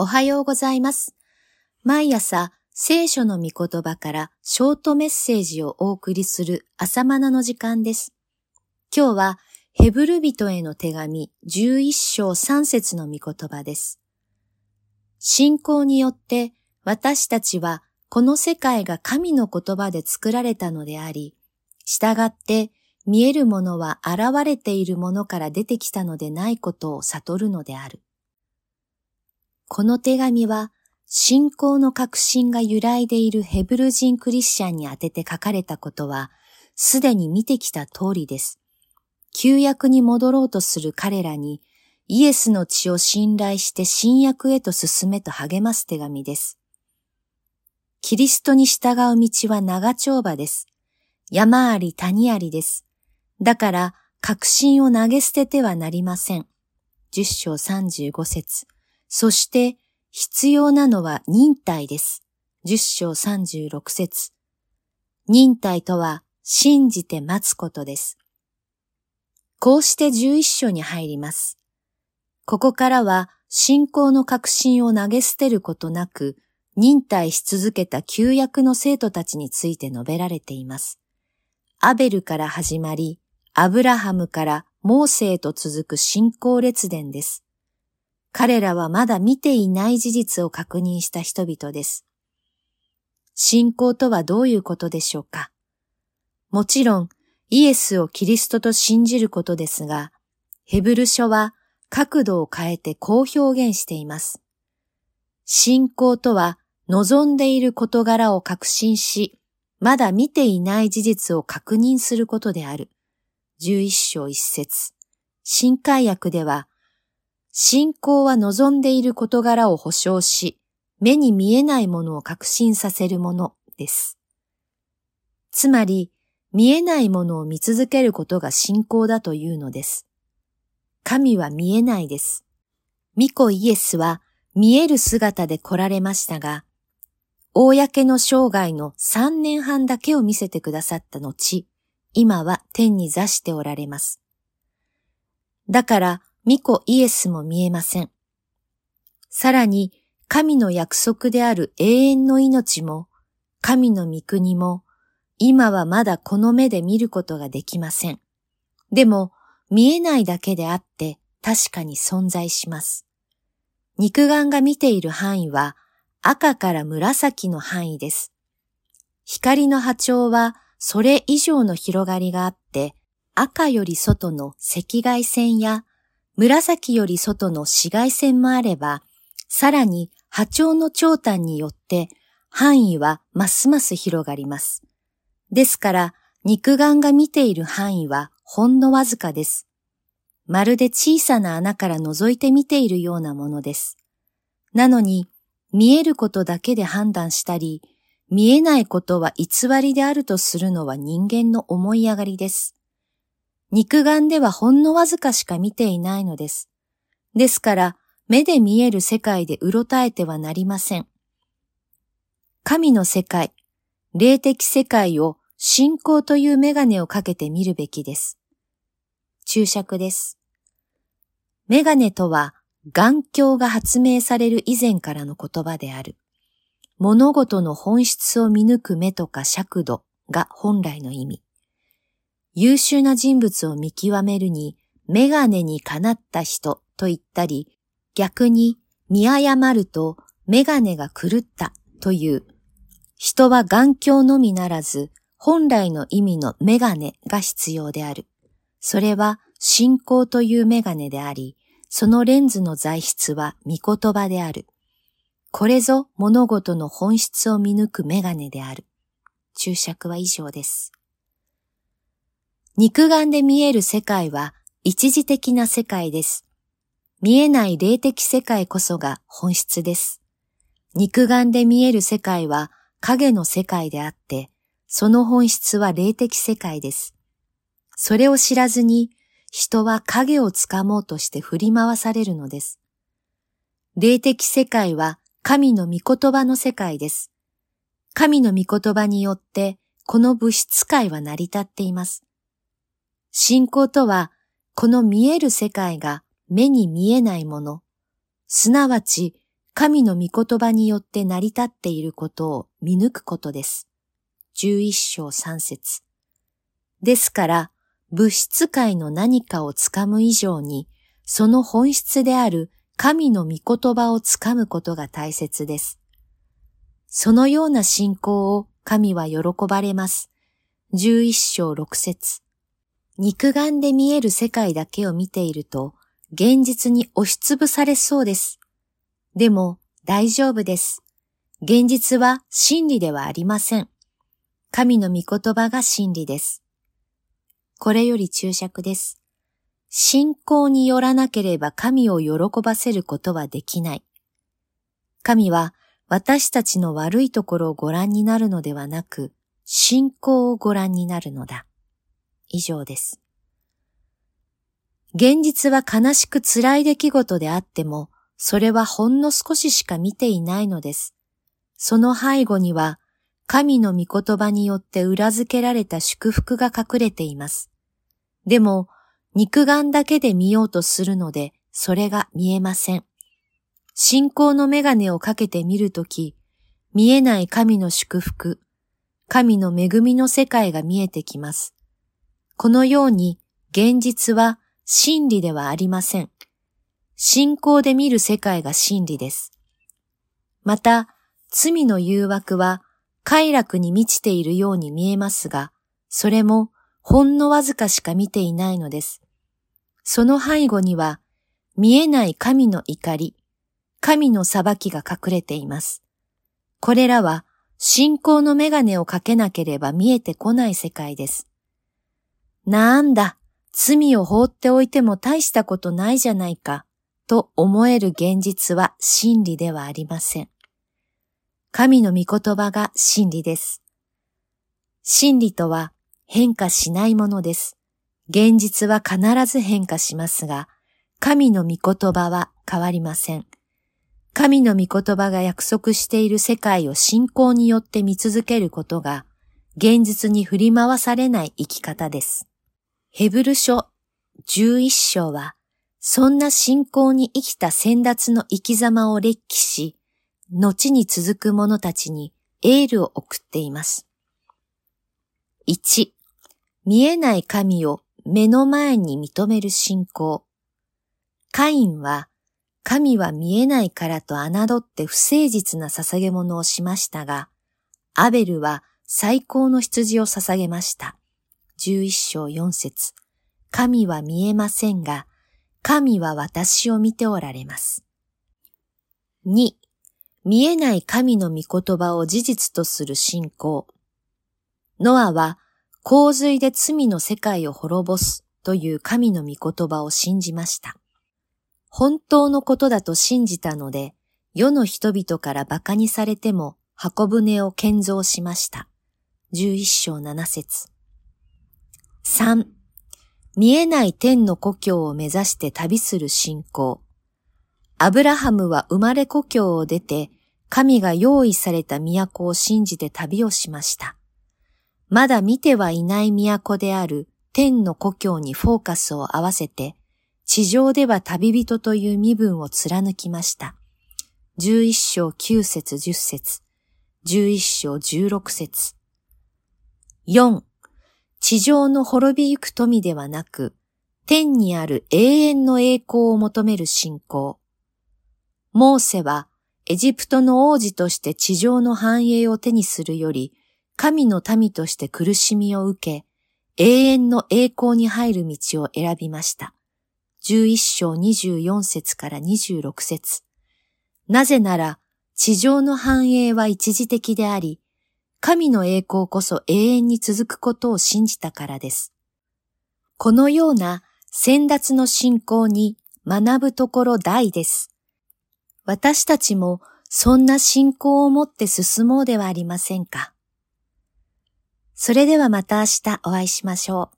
おはようございます。毎朝、聖書の御言葉からショートメッセージをお送りする朝マナの時間です。今日は、ヘブル人への手紙11章3節の御言葉です。信仰によって私たちはこの世界が神の言葉で作られたのであり、従って見えるものは現れているものから出てきたのでないことを悟るのである。この手紙は信仰の確信が揺らいでいるヘブル人クリスチャンに宛てて書かれたことはすでに見てきた通りです。旧約に戻ろうとする彼らにイエスの血を信頼して新約へと進めと励ます手紙です。キリストに従う道は長丁場です。山あり谷ありです。だから確信を投げ捨ててはなりません。十章35節そして必要なのは忍耐です。十章36節忍耐とは信じて待つことです。こうして十一章に入ります。ここからは信仰の確信を投げ捨てることなく、忍耐し続けた旧約の生徒たちについて述べられています。アベルから始まり、アブラハムからモーセへと続く信仰列伝です。彼らはまだ見ていない事実を確認した人々です。信仰とはどういうことでしょうか？もちろん、イエスをキリストと信じることですが、ヘブル書は角度を変えてこう表現しています。信仰とは望んでいる事柄を確信し、まだ見ていない事実を確認することである。十一章一節。新海訳では、信仰は望んでいる事柄を保証し、目に見えないものを確信させるものです。つまり、見えないものを見続けることが信仰だというのです。神は見えないです。巫女イエスは見える姿で来られましたが、公の生涯の三年半だけを見せてくださった後、今は天に座しておられます。だから、巫女イエスも見えません。さらに、神の約束である永遠の命も、神の御国も、今はまだこの目で見ることができません。でも、見えないだけであって確かに存在します。肉眼が見ている範囲は赤から紫の範囲です。光の波長はそれ以上の広がりがあって、赤より外の赤外線や紫より外の紫外線もあれば、さらに波長の長短によって範囲はますます広がります。ですから、肉眼が見ている範囲はほんのわずかです。まるで小さな穴から覗いて見ているようなものです。なのに、見えることだけで判断したり、見えないことは偽りであるとするのは人間の思い上がりです。肉眼ではほんのわずかしか見ていないのです。ですから、目で見える世界でうろたえてはなりません。神の世界、霊的世界を信仰というメガネをかけて見るべきです。注釈です。メガネとは、眼鏡が発明される以前からの言葉である。物事の本質を見抜く目とか尺度が本来の意味。優秀な人物を見極めるに、メガネにかなった人と言ったり、逆に見誤るとメガネが狂ったという、人は眼鏡のみならず、本来の意味のメガネが必要である。それは信仰というメガネであり、そのレンズの材質は御言葉である。これぞ物事の本質を見抜くメガネである。注釈は以上です。肉眼で見える世界は一時的な世界です。見えない霊的世界こそが本質です。肉眼で見える世界は影の世界であって、その本質は霊的世界です。それを知らずに人は影をつかもうとして振り回されるのです。霊的世界は神の御言葉の世界です。神の御言葉によってこの物質界は成り立っています。信仰とは、この見える世界が目に見えないもの、すなわち神の御言葉によって成り立っていることを見抜くことです。十一章三節。ですから、物質界の何かをつかむ以上に、その本質である神の御言葉をつかむことが大切です。そのような信仰を神は喜ばれます。十一章六節。肉眼で見える世界だけを見ていると、現実に押しつぶされそうです。でも大丈夫です。現実は真理ではありません。神の御言葉が真理です。これより注釈です。信仰によらなければ神を喜ばせることはできない。神は私たちの悪いところをご覧になるのではなく、信仰をご覧になるのだ。以上です。現実は悲しく辛い出来事であっても、それはほんの少ししか見ていないのです。その背後には、神の御言葉によって裏付けられた祝福が隠れています。でも、肉眼だけで見ようとするので、それが見えません。信仰のメガネをかけてみるとき、見えない神の祝福、神の恵みの世界が見えてきます。このように、現実は真理ではありません。信仰で見る世界が真理です。また、罪の誘惑は快楽に満ちているように見えますが、それもほんのわずかしか見ていないのです。その背後には見えない神の怒り、神の裁きが隠れています。これらは信仰のメガネをかけなければ見えてこない世界です。なんだ、罪を放っておいても大したことないじゃないか。と思える現実は真理ではありません。神の御言葉が真理です。真理とは変化しないものです。現実は必ず変化しますが、神の御言葉は変わりません。神の御言葉が約束している世界を信仰によって見続けることが、現実に振り回されない生き方です。ヘブル書11章は、そんな信仰に生きた先達の生き様を列記し、後に続く者たちにエールを送っています。1、見えない神を目の前に認める信仰。カインは、神は見えないからと侮って不誠実な捧げ物をしましたが、アベルは最高の羊を捧げました。11章4節神は見えませんが、神は私を見ておられます。2、見えない神の御言葉を事実とする信仰。ノアは洪水で罪の世界を滅ぼすという神の御言葉を信じました。本当のことだと信じたので、世の人々から馬鹿にされても箱舟を建造しました。11章7節3見えない天の故郷を目指して旅する信仰。アブラハムは生まれ故郷を出て、神が用意された都を信じて旅をしました。まだ見てはいない都である天の故郷にフォーカスを合わせて、地上では旅人という身分を貫きました。11章9節10節11章16節4地上の滅びゆく富ではなく、天にある永遠の栄光を求める信仰。モーセはエジプトの王子として地上の繁栄を手にするより、神の民として苦しみを受け、永遠の栄光に入る道を選びました。11章24節から26節なぜなら、地上の繁栄は一時的であり、神の栄光こそ永遠に続くことを信じたからです。このような先達の信仰に学ぶところ大です。私たちもそんな信仰を持って進もうではありませんか。それではまた明日お会いしましょう。